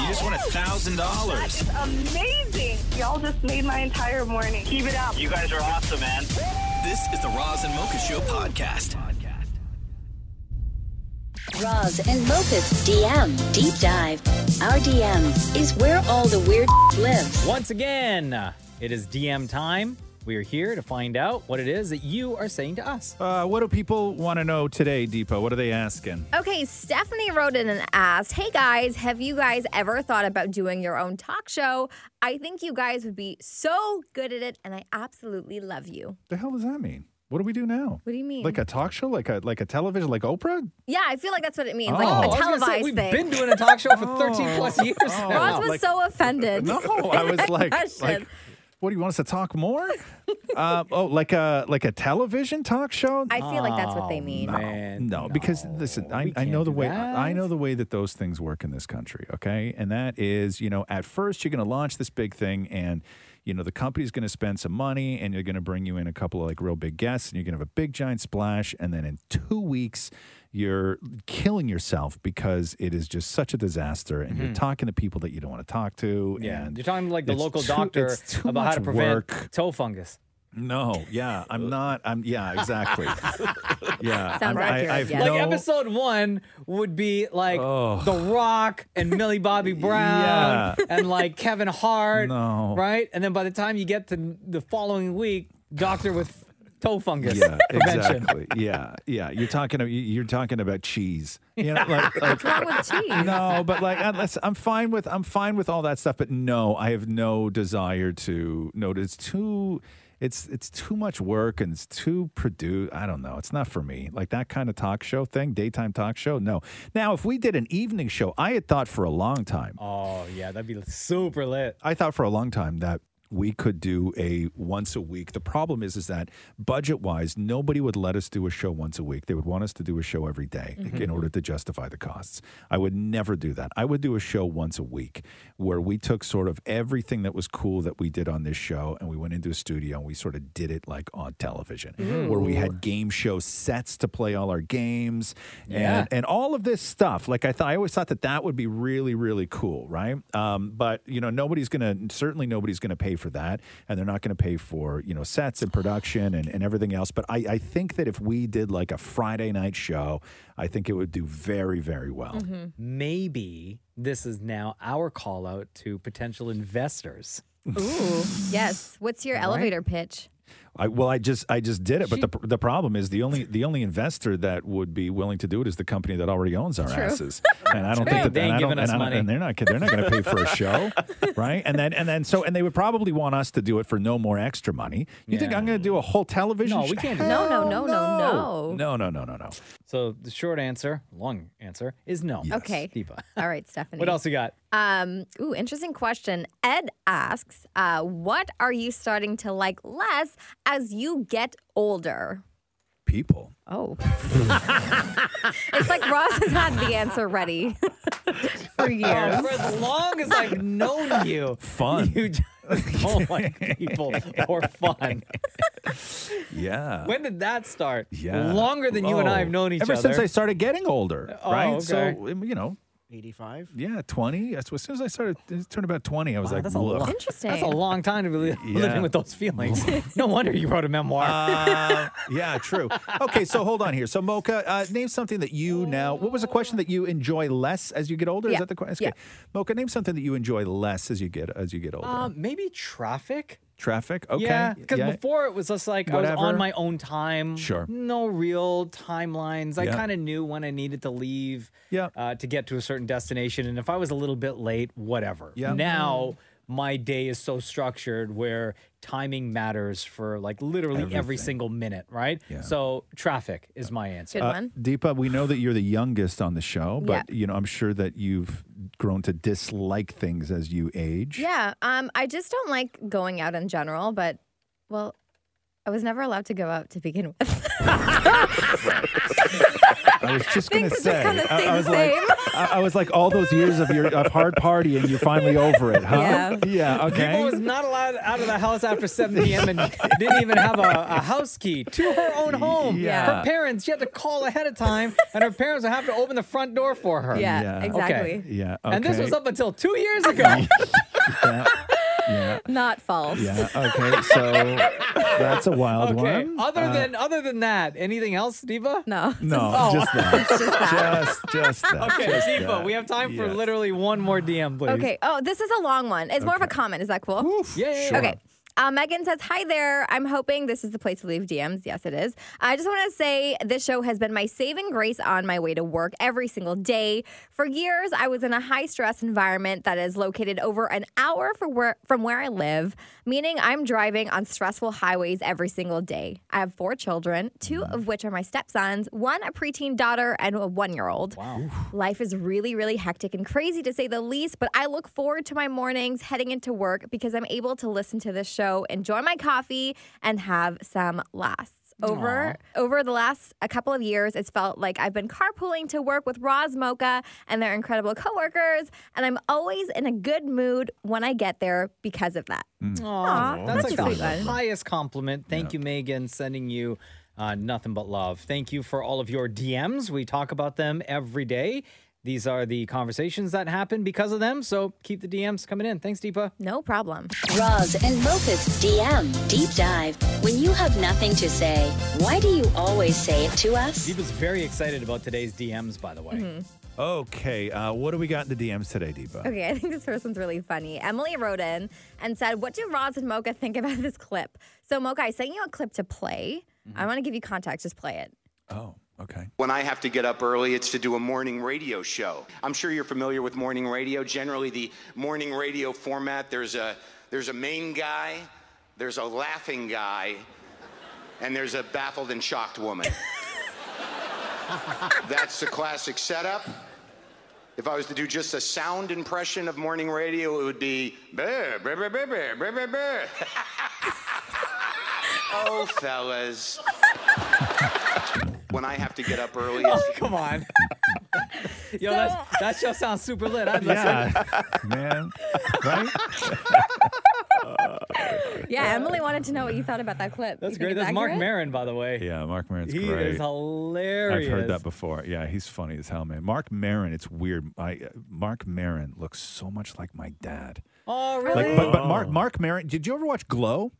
Wow! You just won a thousand dollars. Amazing. Y'all just made my entire morning. Keep it up. You guys are awesome, man. This is the Roz and Mocha Show podcast. Roz and Mocha's DM Deep Dive. Our DM is where all the weird lives. Once again, it is DM time. We are here to find out what it is that you are saying to us. Uh, what do people want to know today, Deepa? What are they asking? Okay, Stephanie wrote in and asked, Hey guys, have you guys ever thought about doing your own talk show? I think you guys would be so good at it, and I absolutely love you. The hell does that mean? What do we do now? What do you mean? Like a talk show, like a like a television, like Oprah? yeah, I feel like that's what it means. Oh. Like a was gonna say, televised we've been doing a talk show for 13 plus years Oh. now. Roz was like- so offended. No, I was like, like, what do you want us to talk more? uh, oh, like a like a television talk show? I feel like that's what they Oh, mean. man. no, because listen, I, we I know can't the do way that. I know the way that those things work in this country, okay? And that is, you know, at first you're going to launch this big thing and you know, the company's going to spend some money and you're going to bring you in a couple of like real big guests and you're going to have a big giant splash and then in 2 weeks you're killing yourself because it is just such a disaster and you're talking to people that you don't want to talk to Mm-hmm. Yeah, and you're talking to like the local too- doctor about how to prevent work. toe fungus. No, yeah, I'm not. I'm yeah, exactly. yeah, Sounds I'm, I, accurate, I've yes. no, Like episode one would be like Oh. The Rock and Millie Bobby Brown Yeah. and like Kevin Hart, No. right? And then by the time you get to the following week, Doctor with toe fungus Yeah, prevention. exactly. Yeah, yeah. You're talking. You're talking about cheese. You know, like, like What's wrong with cheese? no, but like I- listen, I'm fine with I'm fine with all that stuff. But no, I have no desire to. No, it's too. It's it's too much work and it's too produced. I don't know. It's not for me. Like that kind of talk show thing, daytime talk show. No. Now, if we did an evening show, I had thought for a long time. Oh yeah, that'd be super lit. I thought for a long time that we could do a once a week. The problem is, is that budget wise, nobody would let us do a show once a week. They would want us to do a show every day in order to justify the costs. I would never do that. I would do a show once a week where we took sort of everything that was cool that we did on this show and we went into a studio and we sort of did it like on television, where we had game show sets to play all our games Yeah. and and all of this stuff. Like I thought, I always thought that that would be really, really cool, right? Um, but you know, nobody's gonna certainly nobody's gonna pay for that, and they're not gonna pay for you know sets and production and, and everything else. But I, I think that if we did like a Friday night show, I think it would do very, very well. Mm-hmm. Maybe this is now our call out to potential investors. Ooh, yes. What's your elevator pitch? I, well, I just I just did it, but the the problem is the only the only investor that would be willing to do it is the company that already owns our True. asses, and I don't True. think that they ain't giving us and money, and they're not they're not going to pay for a show, right? And then and then so and they would probably want us to do it for no more extra money. You think I'm going to do a whole television? No, we show? can't do No, no, no, no, no. no, no, no, no, no. So the short answer, long answer, is no. Okay. Deepa. All right, Stephanie. What else you got? Um, ooh, interesting question. Ed asks, uh, what are you starting to like less as you get older? People. Oh. it's like Roz has had the answer ready for oh, years. Oh, for as long as I've known you, Fun. you just oh don't like people or fun. Yeah. When did that start? yeah. Longer than you and I have Oh, known each Ever other. since I started getting older, Oh, right? okay. So you know, 85. yeah, twenty. As soon as I started, it turned about twenty. I was Wow, like, that's a look. lot. Interesting. That's a long time to be li- Yeah. living with those feelings. no wonder you wrote a memoir. Uh, yeah, true. Okay, so hold on here. So Mocha, uh, name something that you now. What was the question that you enjoy less as you get older? Is that the question? yeah. Okay. Mocha, name something that you enjoy less as you get as you get older. um, maybe traffic. Traffic. Okay. Yeah, because before it was just like I was on my own time. Sure. No real timelines. I Yeah. kind of knew when I needed to leave Yeah. uh, to get to a certain destination. And if I was a little bit late, whatever. Yeah. Now, my day is so structured where timing matters for like literally every single minute, right? Yeah. So traffic is my answer. Good Uh, one. Deepa, we know that you're the youngest on the show, but Yeah. you know, I'm sure that you've grown to dislike things as you age. Yeah. Um, I just don't like going out in general, but well, I was never allowed to go out to begin with. I was just gonna say, just I, I the was like. I, I was like, all those years of your of hard partying, you're finally over it, huh? Yeah. Yeah. Okay. Deepa was not allowed out of the house after 7 p.m. and didn't even have a, a house key to her own home. Yeah. Her parents, she had to call ahead of time, and her parents would have to open the front door for her. yeah, Yeah. exactly. yeah. And this was up until two years ago. Yeah. Yeah. Not false. Yeah. Okay. So that's a wild okay. one. Other Uh, than other than that, anything else, Deepa? No. no, Oh. just that. Just that. Just, just that. Okay, just Deepa, that. we have time for Yes. literally one more DM, please. Okay. Oh, this is a long one. It's more of a comment. Is that cool? Yeah, yeah, yeah. Okay. Uh, Megan says, Hi there. I'm hoping this is the place to leave DMs. Yes, it is. I just want to say this show has been my saving grace on my way to work every single day. For years, I was in a high stress environment that is located over an hour from where, from where I live, meaning I'm driving on stressful highways every single day. I have four children, two of which are my stepsons, one a preteen daughter, and a one year old. Wow. Life is really, really hectic and crazy to say the least, but I look forward to my mornings heading into work because I'm able to listen to this show, enjoy my coffee, and have some laughs. Over over the last a couple of years, it's felt like I've been carpooling to work with Roz Mocha and their incredible coworkers, and I'm always in a good mood when I get there because of that. Aw, that's, that's like a the sweet highest compliment. Thank you, Megan. Sending you uh, nothing but love. Thank you for all of your DMs. We talk about them every day. These are the conversations that happen because of them. So keep the DMs coming in. Thanks, Deepa. No problem. Roz and Mocha's DM Deep Dive. When you have nothing to say, why do you always say it to us? Deepa's very excited about today's DMs, by the way. Mm-hmm. Okay. Uh, what do we got in the DMs today, Deepa? Okay, I think this person's really funny. Emily wrote in and said, What do Roz and Mocha think about this clip? So, Mocha, I sent you a clip to play. I want to give you context. Just play it. Oh, okay. When I have to get up early, it's to do a morning radio show. I'm sure you're familiar with morning radio. Generally, the morning radio format, there's a there's a main guy, there's a laughing guy, and there's a baffled and shocked woman. That's the classic setup. If I was to do just a sound impression of morning radio, it would be oh, fellas. When I have to get up early, Oh, come on. Yo, that's, that show sounds super lit. I'd listen. Yeah, man. Right? Yeah, Emily wanted to know what you thought about that clip. That's great. it's That's Marc accurate? Maron, by the way. Yeah, Marc Maron's He great. is hilarious. I've heard that before. Yeah, he's funny as hell, man. Marc Maron, it's weird. I, uh, Marc Maron looks so much like my dad. Oh, Like, really? but, but Mark Marc Maron, did you ever watch Glow?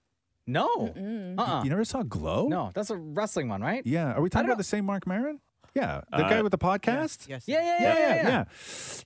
No. Uh-uh. You never saw Glow? No, that's a wrestling one, right? Yeah. Are we talking don't- about the same Marc Maron? Yeah, the uh, guy with the podcast. Yes. Yeah, yeah, yeah, Yeah, yeah. yeah, yeah.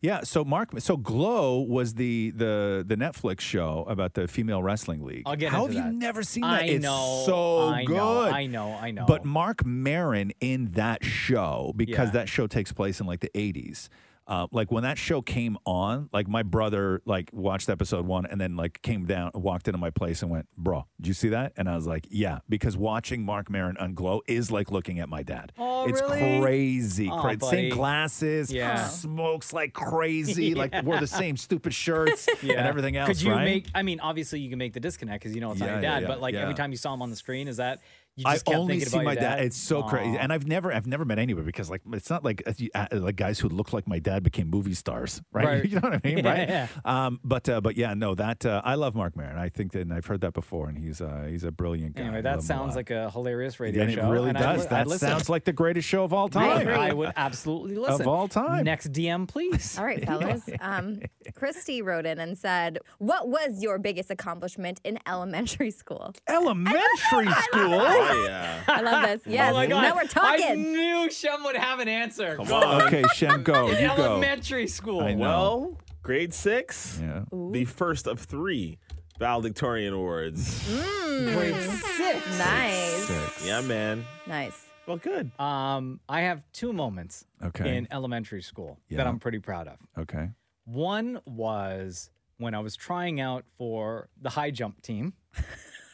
Yeah, So Marc, so Glow was the the the Netflix show about the female wrestling league. I'll get How into have that. you never seen that? I it's know. so I good. know. I know. I know. But Marc Maron in that show, because Yeah. that show takes place in like the 80s. Uh, like when that show came on, like my brother like watched episode one and then like came down, walked into my place and went, "Bro, did you see that?" And I was like, "Yeah," because watching Marc Maron on Glow is like looking at my dad. Oh, it's really? crazy, Aw, cra- buddy. same glasses, Yeah. smokes like crazy, like wore the same stupid shirts and everything else. Could you right? make? I mean, obviously you can make the disconnect because you know it's not your dad. yeah, but like every time you saw him on the screen, is that I just kept only see my dad. dad? It's so crazy, and I've never, I've never met anybody because like it's not like uh, uh, like guys who look like my dad became movie stars, right? Right. you know what I mean, Yeah, right? yeah. Um, but uh, but yeah, no, that uh, I love Marc Maron. I think that and I've heard that before, and he's uh, he's a brilliant guy. Anyway, that love him a sounds like a hilarious radio and show. it really and I'd does. li- I'd that sounds like the greatest show of all time. agree. I would absolutely listen. Of all time. Next DM, please. All right, fellas. Um, Christy wrote in and said, What was your biggest accomplishment in elementary school? Elementary school. Oh, yeah. I love this. Yes. Oh my God. Now we're talking. I knew Shem would have an answer. Come on. Okay, Shem, go. In You go. elementary school. I know. Well, grade six, Yeah. the first of three valedictorian awards. Grade six. Nice. Six. Yeah, man. Nice. Well, good. Um, I have two moments Okay. in elementary school Yeah. that I'm pretty proud of. Okay. One was when I was trying out for the high jump team.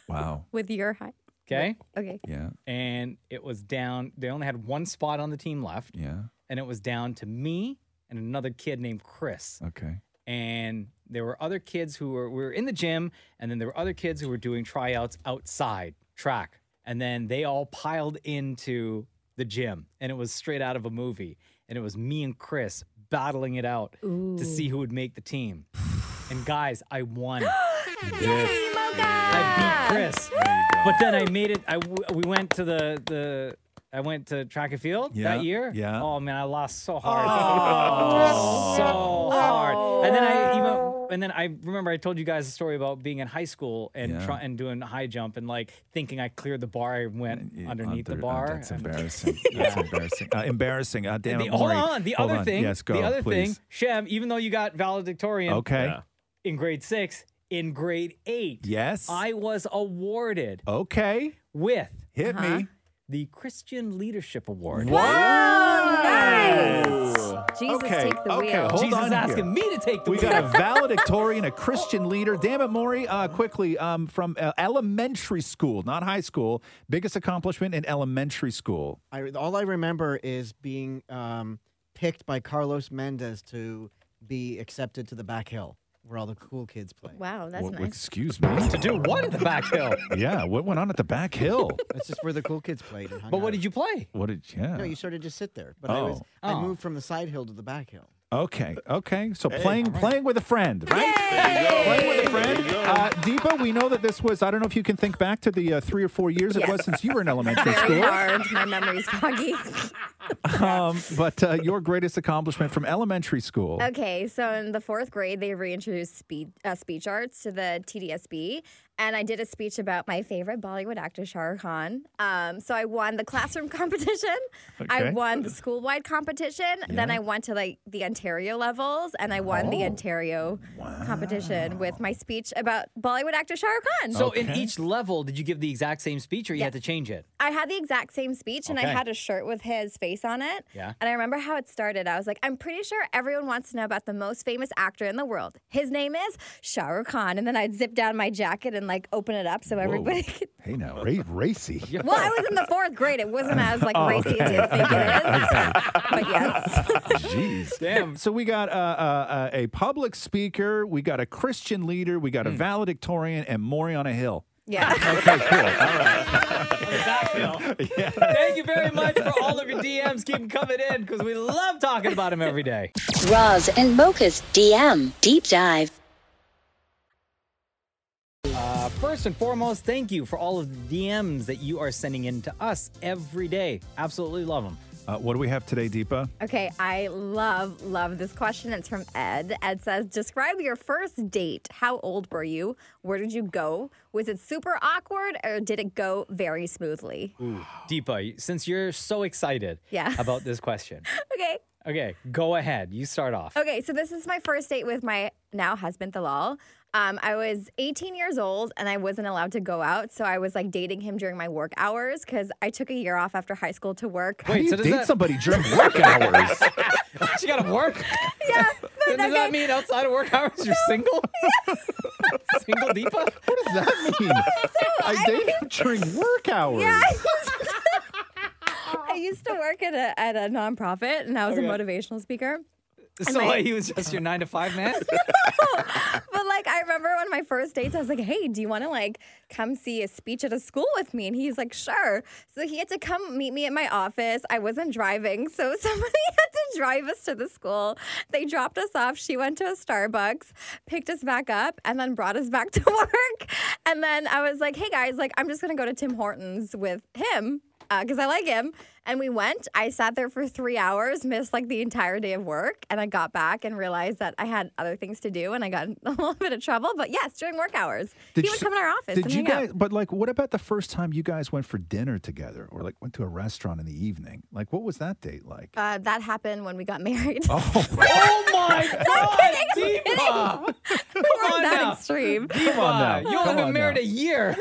Wow. With your height. Okay. Okay. Yeah. And it was down, they only had one spot on the team left. Yeah. And it was down to me and another kid named Chris. Okay. And there were other kids who were, we were in the gym, and then there were other kids who were doing tryouts outside track. And then they all piled into the gym, and it was straight out of a movie. And it was me and Chris battling it out to see who would make the team. And guys, I won. Yay, Mocha! I beat Chris. But then I made it. I w- we went to the the. I went to track and field Yeah, that year. yeah. Oh man, I lost so hard. so hard. And then I even and then I remember I told you guys a story about being in high school and Yeah. try, and doing high jump and like thinking I cleared the bar. I went underneath the bar. uh, that's and- embarrassing. That's embarrassing. Uh, embarrassing. Uh, damn the, it, hold on. The Hold other on. thing. Yes, go. the other please. thing, Shem. Even though you got valedictorian. Okay. Yeah. In grade six, in grade eight. Yes. I was awarded Okay. with Hit me. the Christian Leadership Award. Oh, nice. Jesus, Okay, take the okay, wheel. hold Jesus on asking here. me to take the We wheel. got a valedictorian, a Christian leader. Damn it, Maury. Uh, quickly, um, from uh, elementary school, not high school. Biggest accomplishment in elementary school. I, all I remember is being um, picked by Carlos Mendez to be accepted to the back hill where all the cool kids play. Wow, that's What- nice. Excuse me. to do what at the back hill? yeah, what went on at the back hill? That's just where the cool kids played. And hung But what out. did you play? What did? Yeah. No, you sort of just sit there. But I oh. was Oh. I Oh. moved from the side hill to the back hill. Okay, okay. So playing playing with a friend, right? Playing with a friend. Uh, Deepa, we know that this was. I don't know if you can think back to the uh, three or four years it was since you were in elementary Very school. hard. My memory's foggy. Um, but uh, your greatest accomplishment from elementary school. Okay, so in the fourth grade, they reintroduced speed, uh, speech arts to the TDSB, and I did a speech about my favorite Bollywood actor, Shah Rukh Khan. Um, so I won the classroom competition, I won the school-wide competition, then I went to like the Ontario levels, and I won the Oh. Ontario competition with my speech about Bollywood actor Shah Rukh Khan. So in each level, did you give the exact same speech or you had to change it? I had the exact same speech and I had a shirt with his face on it. Yeah. And I remember how it started. I was like, I'm pretty sure everyone wants to know about the most famous actor in the world. His name is Shah Rukh Khan. And then I'd zip down my jacket and like open it up so everybody could. Hey now, ra- racy. Well, I was in the fourth grade. It wasn't as like racy as you think it is. But yes. Jeez. Damn. So we got uh, uh, uh, a public speaker, we got a Christian leader, we got a valedictorian, and Maury on a hill. Yeah. Okay, cool. All right. Thank you very much for all of your DMs. Keep them coming in because we love talking about them every day. Roz and Mocha's DM Deep Dive. First and foremost, thank you for all of the DMs that you are sending in to us every day. Absolutely love them. Uh, what do we have today, Deepa? Okay, I love, love this question. It's from Ed. Ed says, Describe your first date. How old were you? Where did you go? Was it super awkward or did it go very smoothly? Ooh, Deepa, since you're so excited Yeah. about this question, Okay. Okay, go ahead. You start off. Okay, so this is my first date with my now husband, Thalal. Um, I was 18 years old and I wasn't allowed to go out. So I was like dating him during my work hours because I took a year off after high school to work. How do Wait, you so does date that- somebody during work hours? she got to work? yeah. Does But, that mean outside of work hours you're single? single Deepa? What does that mean? I date him during work hours. Yeah, I used, to work at a at a nonprofit, and I was Okay. a motivational speaker. So my- like, he was just your nine to five man? But like, I remember on my first dates, I was like, "Hey, do you want to like come see a speech at a school with me?" And he's like, "Sure." So he had to come meet me at my office. I wasn't driving, so somebody had to drive us to the school. They dropped us off. She went to a Starbucks, picked us back up, and then brought us back to work. And then I was like, "Hey guys, like I'm just gonna go to Tim Hortons with him." Because I like him. And we went. I sat there for three hours, missed like the entire day of work. And I got back and realized that I had other things to do and I got in a little bit of trouble. But yes, during work hours, Did he would you- come in our office Did and you hang guys? out. But like, what about the first time you guys went for dinner together, or like went to a restaurant in the evening? Like, what was that date like? Uh, that happened when we got married. Oh, oh my God, Deepa! we Come weren't on that now. extreme. Come on now. You only been married now. a year.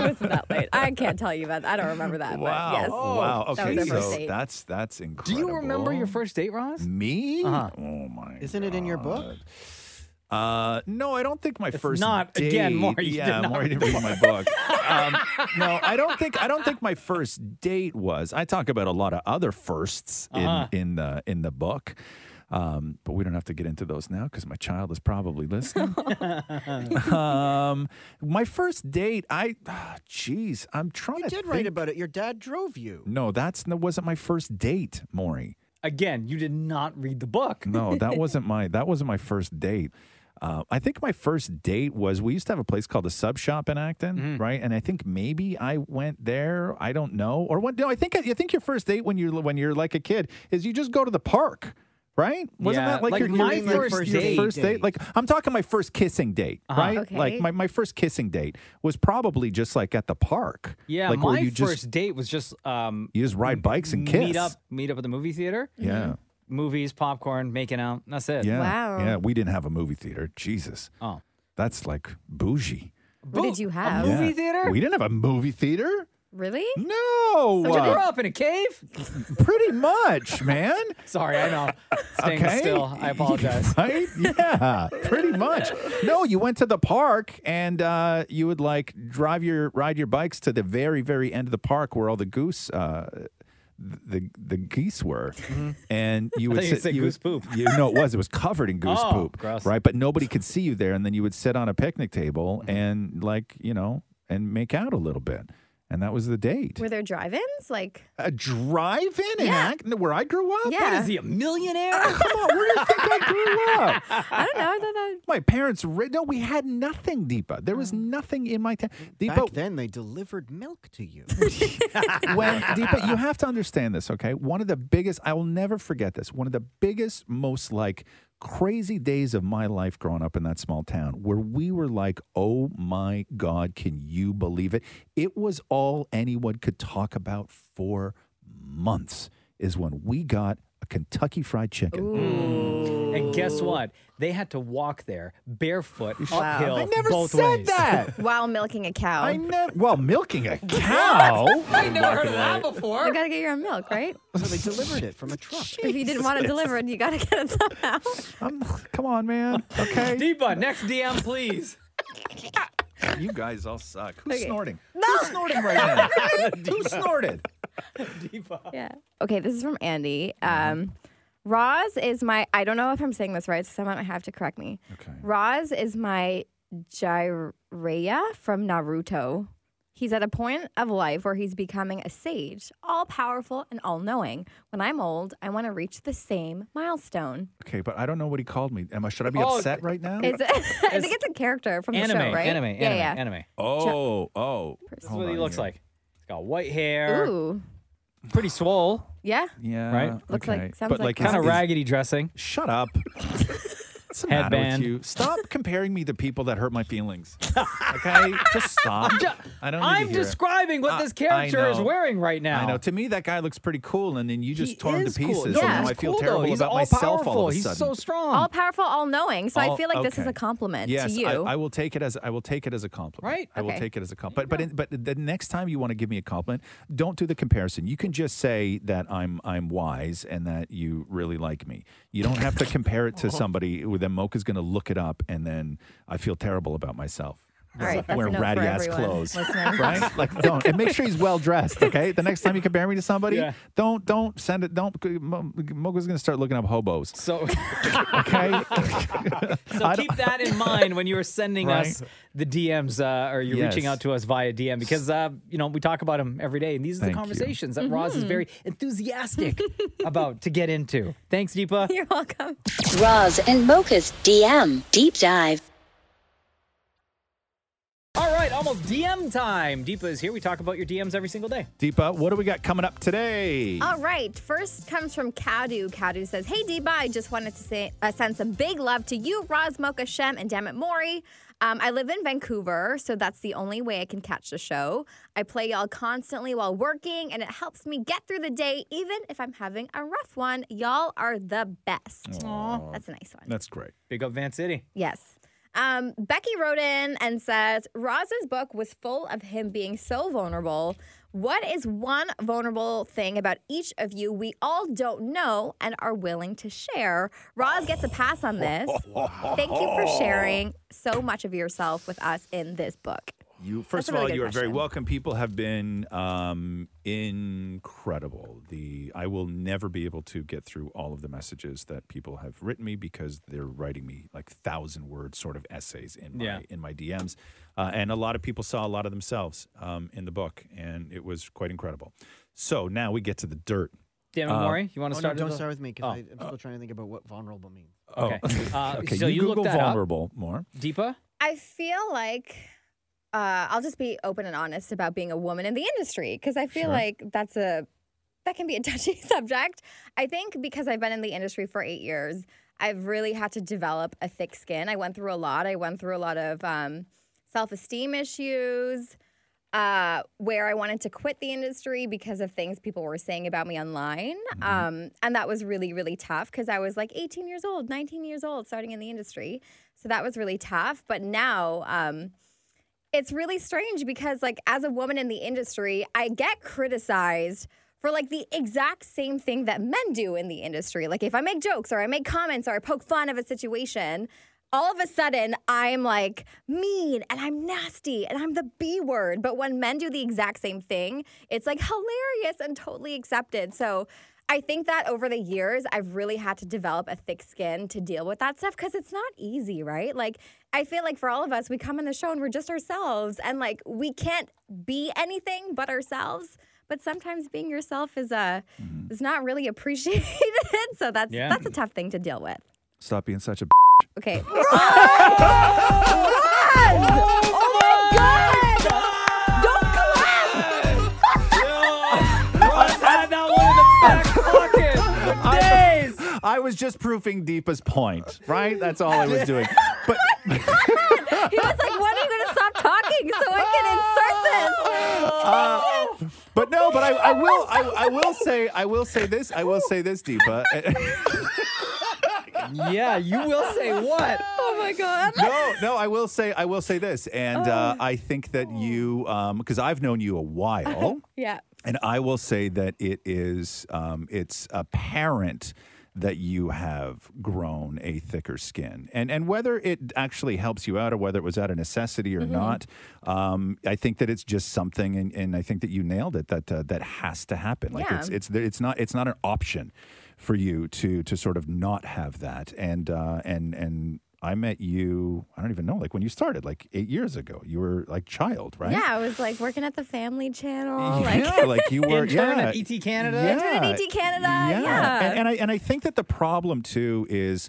wasn't that late. I can't tell you about. That. I don't remember that. Wow. But yes. Wow. That Okay. was our first So date. that's that's incredible. Do you remember your first date, Roz? Me? Uh-huh. Oh my. Isn't it in your book? Uh, no, I don't think my first not. date. Again, Maury, you did yeah, not Maury didn't read read my book. Um, no, I don't think I don't think my first date was. I talk about a lot of other firsts in Uh-huh. in the in the book. Um, but we don't have to get into those now because my child is probably listening. um, my first date, I, ah, jeez, I'm trying You to did think. write about it. Your dad drove you. No, that's that wasn't my first date, Maury. Again, you did not read the book. No, that wasn't my that wasn't my first date. Uh, I think my first date was we used to have a place called the Sub Shop in Acton, Mm-hmm. right? And I think maybe I went there. I don't know, or what? No, I think I think your first date when you're when you're like a kid is you just go to the park, right? Wasn't Yeah, that like, like your, my your, first your date- first date? Like I'm talking my first kissing date, Uh-huh. right? Okay. Like my, my first kissing date was probably just like at the park. Yeah, like my where you first just date was just um, you just ride bikes and kiss. meet up, meet up at the movie theater. Yeah. Movies, popcorn, making out. That's it. Yeah. Wow. Yeah. We didn't have a movie theater. Jesus. Oh. That's like bougie. What did you have? A movie Yeah. theater? We didn't have a movie theater. Really? No. Did you grow uh, up in a cave? pretty much, man. Sorry, I know. Staying Okay. still. I apologize. Right? Yeah, pretty much. No, you went to the park and uh, you would like drive your ride your bikes to the very very end of the park where all the goose. Uh, the the geese were, and you Mm-hmm. I would thought you sit. you goose would, poop. You know, it was. It was covered in goose Oh, poop, gross. right? But nobody could see you there, and then you would sit on a picnic table Mm-hmm. and like you know and make out a little bit, and that was the date. Were there drive-ins? Like, A drive-in in Yeah. Where I grew up. yeah. What is he, a millionaire? Come on, where do you think I grew up? I don't know. I thought that. My parents, ra- no, we had nothing, Deepa. There was oh. nothing in my town. Back Deepa, then, they delivered milk to you. when Deepa, you have to understand this, okay? One of the biggest, I will never forget this. One of the biggest, most like crazy days of my life growing up in that small town, where we were like, "Oh my God, can you believe it?" It was all anyone could talk about for months. Is when we got Kentucky Fried Chicken. and guess what? They had to walk there barefoot uphill I never both said ways. that. While milking a cow. I never. Well, milking a cow. I never heard of that before. You gotta get your own milk, right? so they delivered it from a truck. If you didn't want to deliver it delivered, you gotta get it somehow. I'm, come on, man. Okay. Deepa, next DM, please. You guys all suck. Who's Okay. snorting? Who's snorting right now? Who snorted? Yeah. Okay, this is from Andy. Um, Roz is my, I don't know if I'm saying this right, so someone might have to correct me. Okay. Roz is my Jiraiya from Naruto. He's at a point of life where he's becoming a sage, all powerful and all knowing. When I'm old, I want to reach the same milestone. Okay, but I don't know what he called me. Am I? Should I be Oh, upset right now? It's, I think it's a character from the Anime, show, right? anime, yeah, anime, yeah. anime. oh, oh. This is Hold what he looks here. like. He's got white hair, Ooh, pretty swole, yeah. Yeah. Right? Looks okay. like- sounds but like like kind of is- is- raggedy dressing. Shut up. What's the matter with you? Stop comparing me to people that hurt my feelings. Okay, just stop. I don't. Need I'm to hear it. describing what I- this character I is know. wearing right now. I know. To me, that guy looks pretty cool, and then you just He tore him to is cool. pieces, No, Yeah. and now he's I feel cool, though. terrible He's about all myself powerful. all of a He's sudden. so strong. All powerful, all knowing. So I All- feel like this is okay. a compliment Yes, to you. I, I will take it as I will take it as a compliment. Right. I will Okay. take it as a compliment. But but in, but the next time you want to give me a compliment, don't do the comparison. You can just say that I'm I'm wise and that you really like me. You don't have to compare it to somebody. Then Mocha's going to look it up, and then I feel terrible about myself. All right, that's wearing ratty ass everyone clothes, listening. right? Like, don't and make sure he's well dressed. Okay, the next time you compare me to somebody, Yeah. don't don't send it. Don't Mo- Mocha's going to start looking up hobos. So, Okay, so keep that in mind when you are sending us the DMs uh, or you're reaching out to us via DM because uh, you know we talk about them every day, and these are Thank the you. conversations that Roz is very enthusiastic about to get into. Thanks, Deepa. You're welcome. Roz and Mocha's DM Deep Dive. All right, almost DM time. Deepa is here. We talk about your DMs every single day. Deepa, what do we got coming up today? All right. First comes from Kadu. Kadu says, Hey, Deepa, I just wanted to say, uh, send some big love to you, Roz, Mocha, Shem, and Dammit Mori. Um, I live in Vancouver, so that's the only way I can catch the show. I play y'all constantly while working, and it helps me get through the day, even if I'm having a rough one. Y'all are the best. That's a nice one. That's great. Big up Van City. Yes. Um, Becky wrote in and says Roz's book was full of him being so vulnerable. What is one vulnerable thing about each of you we all don't know and are willing to share? Roz gets a pass on this. Thank you for sharing so much of yourself with us in this book. You first That's of all, really good you are very welcome. People have been um, incredible. The I will never be able to get through all of the messages that people have written me because they're writing me like thousand word sort of essays in my Yeah. in my DMs, uh, and a lot of people saw a lot of themselves um, in the book, and it was quite incredible. So now we get to the dirt. Dan Uh, Mori, you want Oh, to no, start? don't with start with me because Oh. I'm still trying to think about what vulnerable means. Oh, Okay. Uh, okay. so you, you looked Google that up? vulnerable more. Deepa? I feel like uh, I'll just be open and honest about being a woman in the industry because I feel Sure. like that's a that can be a touchy subject. I think because I've been in the industry for eight years, I've really had to develop a thick skin. I went through a lot. I went through a lot of um, self esteem issues. Uh, where I wanted to quit the industry because of things people were saying about me online. Um, and that was really, really tough because I was like 18 years old, 19 years old, starting in the industry. So that was really tough. But now, um, it's really strange because like as a woman in the industry i get criticized for like the exact same thing that men do in the industry. Like if i make jokes or i make comments or i poke fun of a situation all of a sudden i'm like mean and i'm nasty and i'm the b word. But when men do the exact same thing it's like hilarious and totally accepted. So I think that over the years, I've really had to develop a thick skin to deal with that stuff because it's not easy, right? Like, I feel like for all of us, we come in the show and we're just ourselves, and like we can't be anything but ourselves. But sometimes being yourself is uh, is not really appreciated, so that's Yeah. that's a tough thing to deal with. Stop being such a. Okay. Oh my God! I was just proofing Deepa's point, right? That's all I was doing. But He was like, "When are you going to stop talking so I can insert this?" but no, but I, I will I, I will say I will say this I will say this Deepa. yeah, you will say what? Oh my god. no, no, I will say I will say this, and uh, I think that you because I've known you a while. Yeah. And I will say that it is um, it's apparent that you have grown a thicker skin, and and whether it actually helps you out or whether it was out of necessity or Mhm. not, um, I think that it's just something, and, and I think that you nailed it. That uh, that has to happen. Like it's it's it's not it's not an option for you to to sort of not have that, and uh, and and. I met you, I don't even know, like when you started, like eight years ago. You were like child, right? Yeah, I was like working at the Family Channel. Yeah, Like, like you were Intern yeah. at ET Canada. Intern at ET Canada. Yeah. And, and I and I think that the problem too is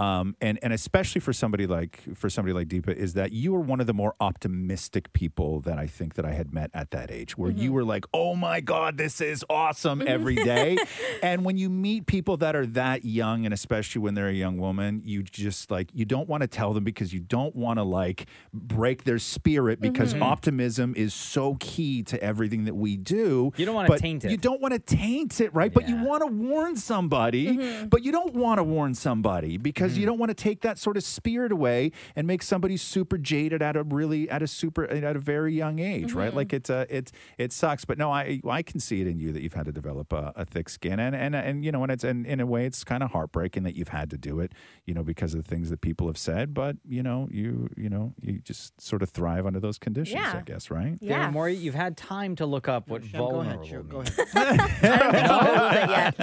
um, and and especially for somebody like for somebody like Deepa is that you were one of the more optimistic people that I think that I had met at that age, where you Mhm. were like, "Oh my God, this is awesome every day." and when you meet people that are that young, and especially when they're a young woman, you just like you don't want to tell them because you don't want to like break their spirit because Mhm. optimism is so key to everything that we do. You don't wanna taint it. You don't want to taint it, right? But you want to warn somebody, Mm-hmm. but you don't want to warn somebody because you don't want to take that sort of spirit away and make somebody super jaded at a really at a super at a very young age, right? Mhm. Like it's uh, it it sucks, but no, I I can see it in you that you've had to develop a, a thick skin, and and and you know, and it's and in a way, it's kind of heartbreaking that you've had to do it, you know, because of the things that people have said, but you know, you you know, you just sort of thrive under those conditions, I guess, right? Dan Mori, you've had time to look up what Shem, go ahead, vulnerable Shem, go means. ahead.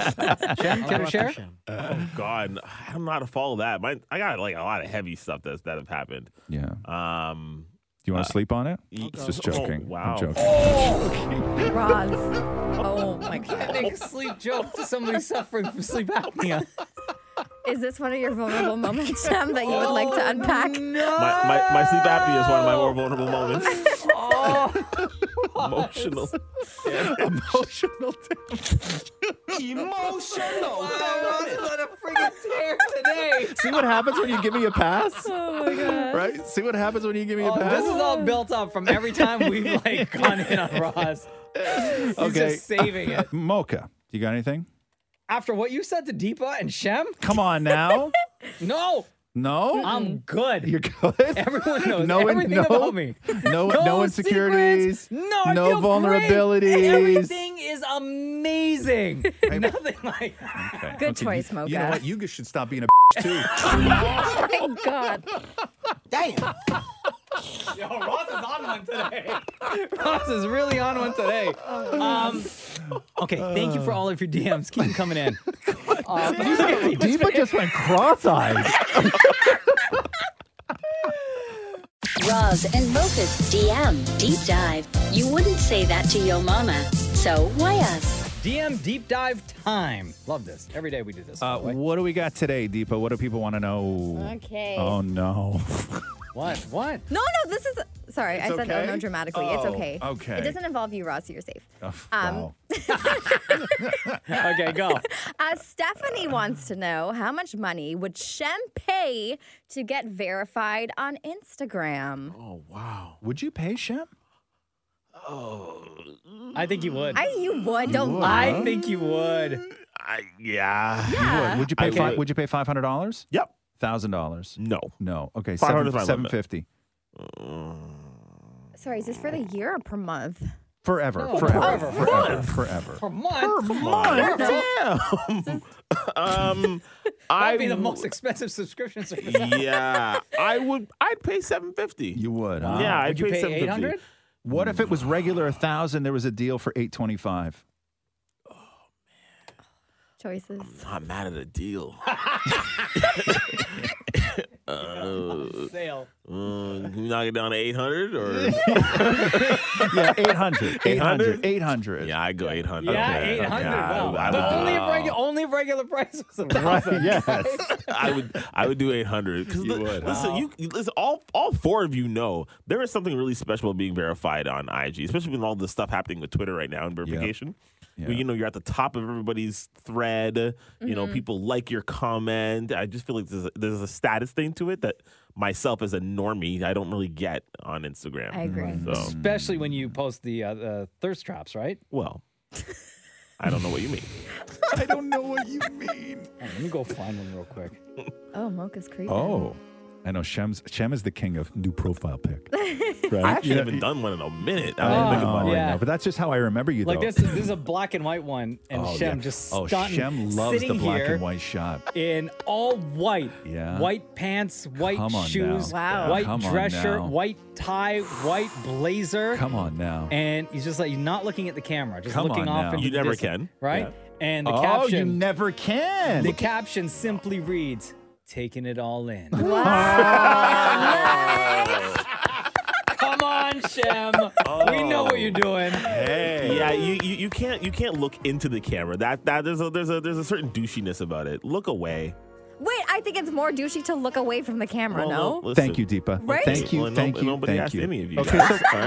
Shem, care to share? Oh God, I don't know how to follow that. My, I got like a lot of heavy stuff that's that have happened. Yeah. Um. Do you want to sleep on it? y- Just oh, joking. wow. I'm joking. Roz. Oh my Can't god. make a sleep joke to somebody suffering from sleep apnea. Is this one of your vulnerable moments, Shem, that you would like to unpack? My, my, my sleep apnea is one of my more vulnerable moments. Oh, Emotional. Emotional Emotional. on a freaking tear today. See what happens when you give me a pass? Oh my god. Right? See what happens when you give me a Oh, pass? this is all built up from every time we've like gone in on Roz. He's okay. just saving it. Mocha, do you got anything? After what you said to Deepa and Shem? Come on now. No. No, I'm good. You're good. Everyone knows No, in- everything no- about me. no- no insecurities, secrets. No, I no feel great. vulnerabilities. Everything is amazing. Nothing like Okay. Good Okay, choice, you, Mocha. You know what? You should stop being a bitch too. oh my god. Damn. Yo, Roz is on one today. Roz is really on one today. Um, okay, thank you for all of your DMs. Keep them coming in. Uh, Deepa just went cross-eyed. Roz and Mocha's DM Deep Dive. You wouldn't say that to your mama. So why us? DM deep dive time. Love this. Every day we do this. by Uh, the way. what do we got today, Deepa? What do people want to know? Okay. Oh no. What? What? No, no, this is. Sorry, I said no, okay? no dramatically. it's Oh, okay. okay. It doesn't involve you, Roz. You're safe. Oh, Um, wow. Okay, go. Uh, Stephanie wants to know how much money would Shem pay to get verified on Instagram? Oh wow. Would you pay Shem? Oh. I think you would. I you would. Don't would, lie. I think you would. I, yeah. Yeah. Would, would you pay? I Fi- would. would you pay five hundred dollars? Yep. Thousand dollars? No. No. Okay. 500 is my Seven limit. fifty. Sorry, is this for the year or per month? Forever. No, forever. forever. Forever. Forever. Per month. Come on. Damn. um, I That'd be the most expensive subscription service. Yeah, I would. I'd pay seven fifty. You would. Huh? Yeah, I'd Would you pay pay seven eight hundred? What if it was regular a thousand? There was a deal for eight twenty five. Choices. I'm not mad at a deal. uh, Sale. uh, can we knock it down to eight hundred or? Yeah, 800. 800. 800. yeah, I go eight hundred. Yeah, eight hundred. Wow. I, but only if, regu- only regular price was a Right. thousand. Yes. I would. I would do eight hundred. You would, Listen, huh? you you- listen. All all four of you know there is something really special about being verified on IG, especially with all the stuff happening with Twitter right now and verification. Yeah. Where, you know you're at the top of everybody's thread. You Mm-hmm. know people like your comment. I just feel like there's a, there's a status thing to it that myself as a normie I don't really get on Instagram. I agree. So Especially when you post the uh, the thirst traps, right? well, I don't know what you mean. I don't know what you mean. Oh, let me go find one real quick. Oh, Mocha's creepy. Oh. I know Shem's Shem is the king of new profile pic. Right? I actually Yeah. haven't done one in a minute. I Oh, don't think about know, it. yeah. I know, but that's just how I remember you, Like though. this, this is a black and white one, and oh, Shem yeah. just oh, Shem loves the sitting black here and white shot. in all white. Yeah. White pants, white Come on shoes, now. Wow. white Come on dress shirt, now. white tie, white blazer. Come on now. And he's just like you're not looking at the camera, just Come looking on off now. into You the never distance, can. right? And the oh, caption, you never can. the caption simply reads, "Taking it all in." Come on, Shem. We know what you're oh. doing. hey. Yeah, you, you you can't you can't look into the camera. That that there's a there's a there's a certain douchiness about it. Look away. Wait, I think it's more douchey to look away from the camera, Well, no? listen. Thank you, Deepa. Right? Thank you. Well, no- thank you. Nobody thank asked you. any of you. Okay, guys, so- all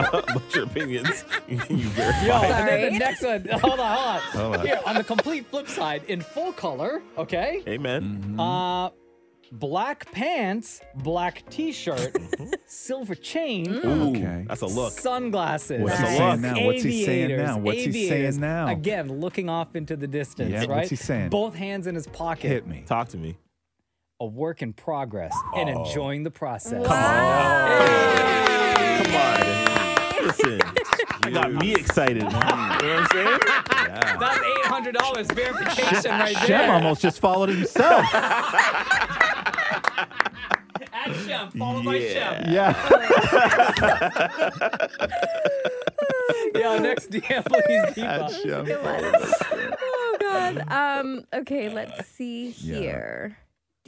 right. What's your opinions? you verified. Yo, and then Sorry. the next one. Hold on, hold on. Hold on. Here, on the complete flip side, in full color, okay? Amen. Uh, black pants, black t-shirt, silver chain, Ooh, Okay. that's a look. sunglasses. What's he Nice. saying now? What's he saying now? What's he saying now? Again, looking off into the distance, Yeah, what's right? he saying? Both hands in his pocket. Hit me. Talk to me. A work in progress and Oh. enjoing the process. Come on. Listen, you got me excited. You know what I'm saying? That's eight hundred dollars verification right there. Shem almost just followed himself. At Shem, followed by Yeah. Shem. yeah. Yeah, next DM, please. Deepa. Shem. oh god. Um. Okay. Let's see Yeah.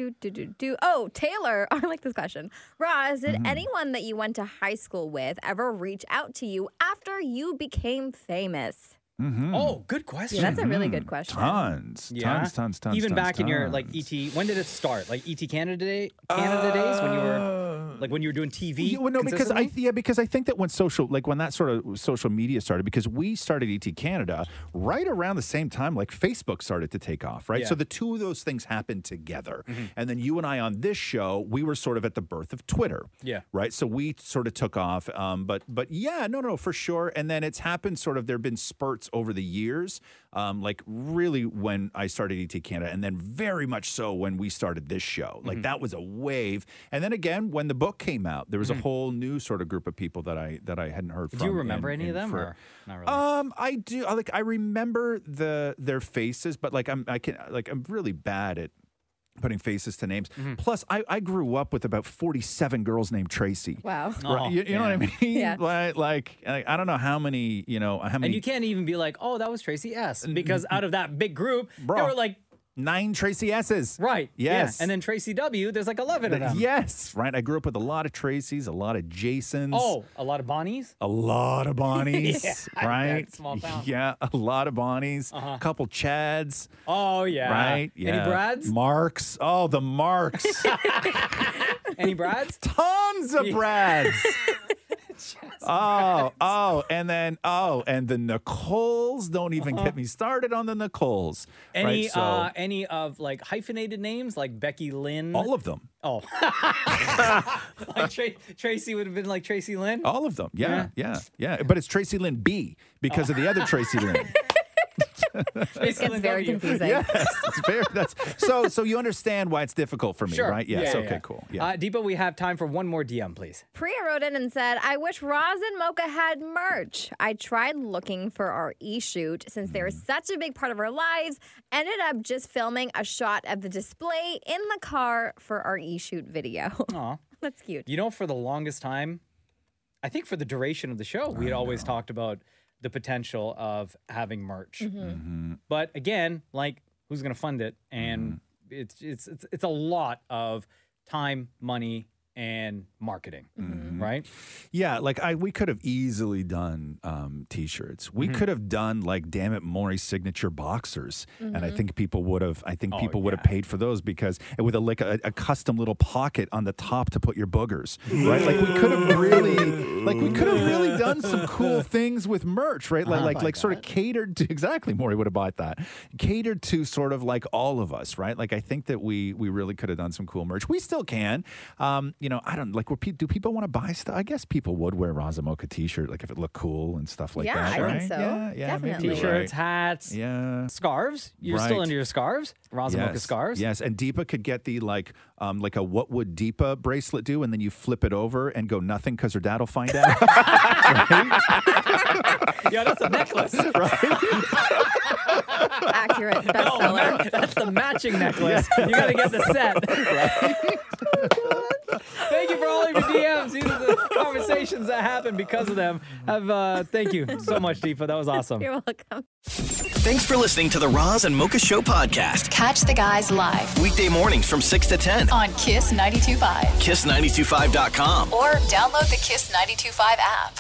Here. Do do do do. Oh, Taylor. I like this question. Roz, did Mm-hmm. anyone that you went to high school with ever reach out to you after you became famous? Mhm. Oh, good question. Yeah, that's a really good question. Tons, Yeah. tons, tons, tons. Even tons, back in your like. ET, when did it start? Like ET Canada day, Canada days when you were Uh, Like when you were doing TV? Yeah, well, no, because I yeah, because I think that when social like when that sort of social media started, because we started ET Canada right around the same time, like Facebook started to take off, right? Yeah. So the two of those things happened together, Mhm. and then you and I on this show, we were sort of at the birth of Twitter, Yeah. right? So we sort of took off, um, but but yeah, no, no, for sure. And then it's happened sort of. There have been spurts over the years, um, like really when I started ET Canada, and then very much so when we started this show. Like Mhm. that was a wave. And then again, when the book came out, there was Mhm. a whole new sort of group of people that I that I hadn't heard from. Do you remember in- any of them, for- or not really? um, I do. Like I remember the their faces, but like I'm I can like I'm really bad at putting faces to names. Mm-hmm. Plus, I, I grew up with about 47 girls named Tracy. Wow. Right, Oh, you, you know what I mean? Yeah. Like, like I I don't know how many, you know, how many and you can't even be like, oh, that was Tracy S. Because out of that big group, there were like, nine Tracy S's. right. Yes. Yeah. And then Tracy W, there's like 11 of them. Yes, right. I grew up with a lot of Tracys, a lot of Jasons. Oh, a lot of Bonnies? A lot of Bonnies, Yeah, right? small town. Yeah, a lot of Bonnies, Uh-huh. a couple Chads, Oh, yeah. right? Yeah. Any Brads? Marks. Oh, the Marks. Any Brads? Tons of Brads. oh, oh, and then oh, and the Nicoles. Don't even get me started on the Nicoles. Any right? So, uh any of like hyphenated names like Becky Lynn? all of them. Oh. like Tra- Tracy would have been like Tracy Lynn? All of them. Yeah, yeah, yeah. But it's Tracy Lynn B because of the other Tracy Lynn. Tracy It's very W. confusing. yes, it's very. That's so. So you understand why it's difficult for me, Sure. right? Yes. Yeah, okay. yeah. Cool. Yeah. Uh, Deepa, we have time for one more DM, please. Priya wrote in and said, I wish Roz and Mocha had merch. I tried looking for our e shoot since they're Mm. such a big part of our lives. Ended up just filming a shot of the display in the car for our e shoot video. Aw. That's cute. You know, for the longest time, I think for the duration of the show, we had always talked about the potential of having merch. Mm-hmm. But again, like who's going to fund it? And Mm-hmm. it's, it's it's it's a lot of time, money, and marketing, Mm-hmm. right? Yeah, like I, we could have easily done um, t-shirts. We could have done like, damn it, Maury signature boxers, and I think people would have. I think Oh, people would have paid for those because with a like a, a custom little pocket on the top to put your boogers, right? Like we could have really, like we could have really done some cool things with merch, right? Like I'd like buy like sort of catered to exactly. Maury would have bought that, catered to sort of like all of us, right? Like I think that we we really could have done some cool merch. We still can. Um, you know, I don't like. Were pe- do people want to buy stuff? I guess people would wear Roz and Mocha t-shirt, like if it looked cool and stuff like Yeah, that. I think so. Yeah, yeah, Definitely. you're T-shirts, hats, Yeah. scarves. You're still Right. into your scarves, Roz and Mocha Yes. scarves. Yes, and Deepa could get the like, um, like a what would Deepa bracelet do, and then you flip it over and go nothing because her dad will find out. yeah, that's a necklace. Right? Accurate bestseller. ma- that's the matching necklace. You got to get the set. Thank you for all of your DMs. These are the conversations that happen because of them. Have uh, thank you so much, Deepa. That was awesome. You're welcome. Thanks for listening to the Roz and Mocha Show podcast. Catch the guys live Weekday mornings from 6 to 10. on Kiss 92.5 Kiss925.com. or download the Kiss 92.5 app.